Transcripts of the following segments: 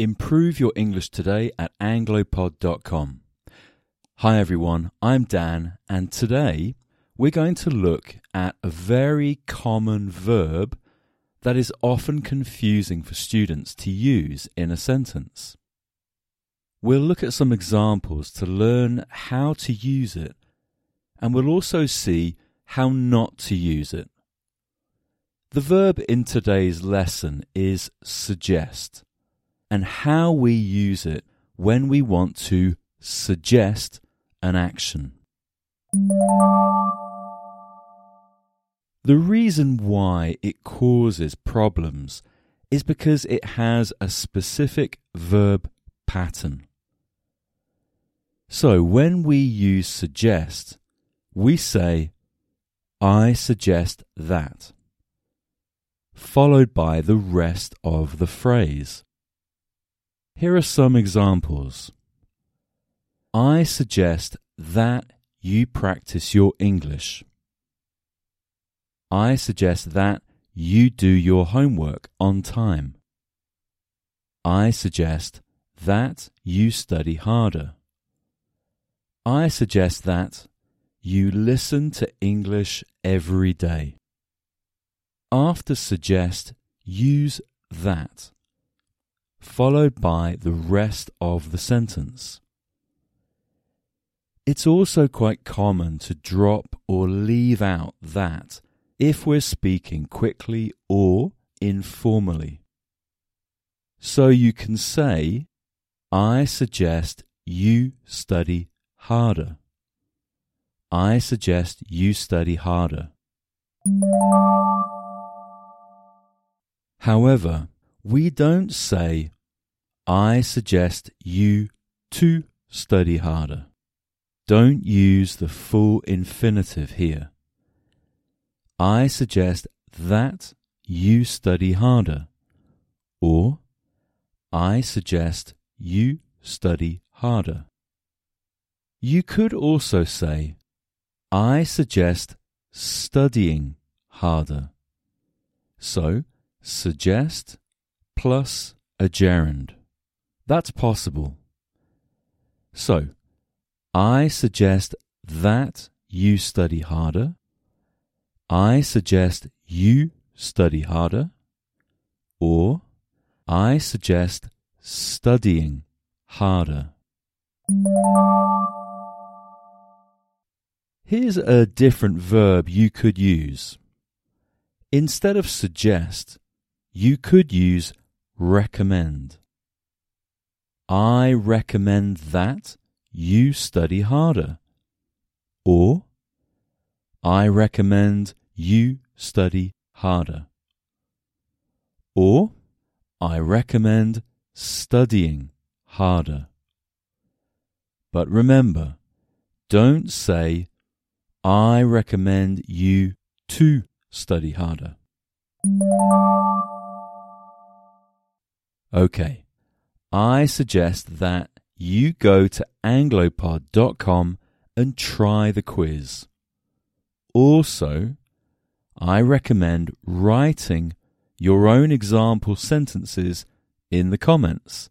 Improve your English today at anglopod.com. Hi everyone, I'm Dan, and today we're going to look at a very common verb that is often confusing for students to use in a sentence. We'll look at some examples to learn how to use it, and we'll also see how not to use it. The verb in today's lesson is suggest and how we use it when we want to suggest an action. The reason why it causes problems is because it has a specific verb pattern. So when we use suggest, we say, I suggest that, followed by the rest of the phrase. Here are some examples. I suggest that you practice your English. I suggest that you do your homework on time. I suggest that you study harder. I suggest that you listen to English every day. After suggest, use that followed by the rest of the sentence. It's also quite common to drop or leave out that if we're speaking quickly or informally. So you can say, I suggest you study harder. I suggest you study harder. However, we don't say, I suggest you to study harder. Don't use the full infinitive here. I suggest that you study harder. Or, I suggest you study harder. You could also say, I suggest studying harder. So, suggest plus a gerund. That's possible. So, I suggest that you study harder. I suggest you study harder. Or, I suggest studying harder. Here's a different verb you could use. Instead of suggest, you could use recommend. I recommend that you study harder. Or, I recommend you study harder. Or, I recommend studying harder. But remember, don't say, I recommend you to study harder. Okay, I suggest that you go to anglopod.com and try the quiz. Also, I recommend writing your own example sentences in the comments.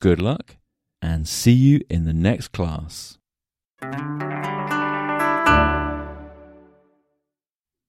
Good luck and see you in the next class.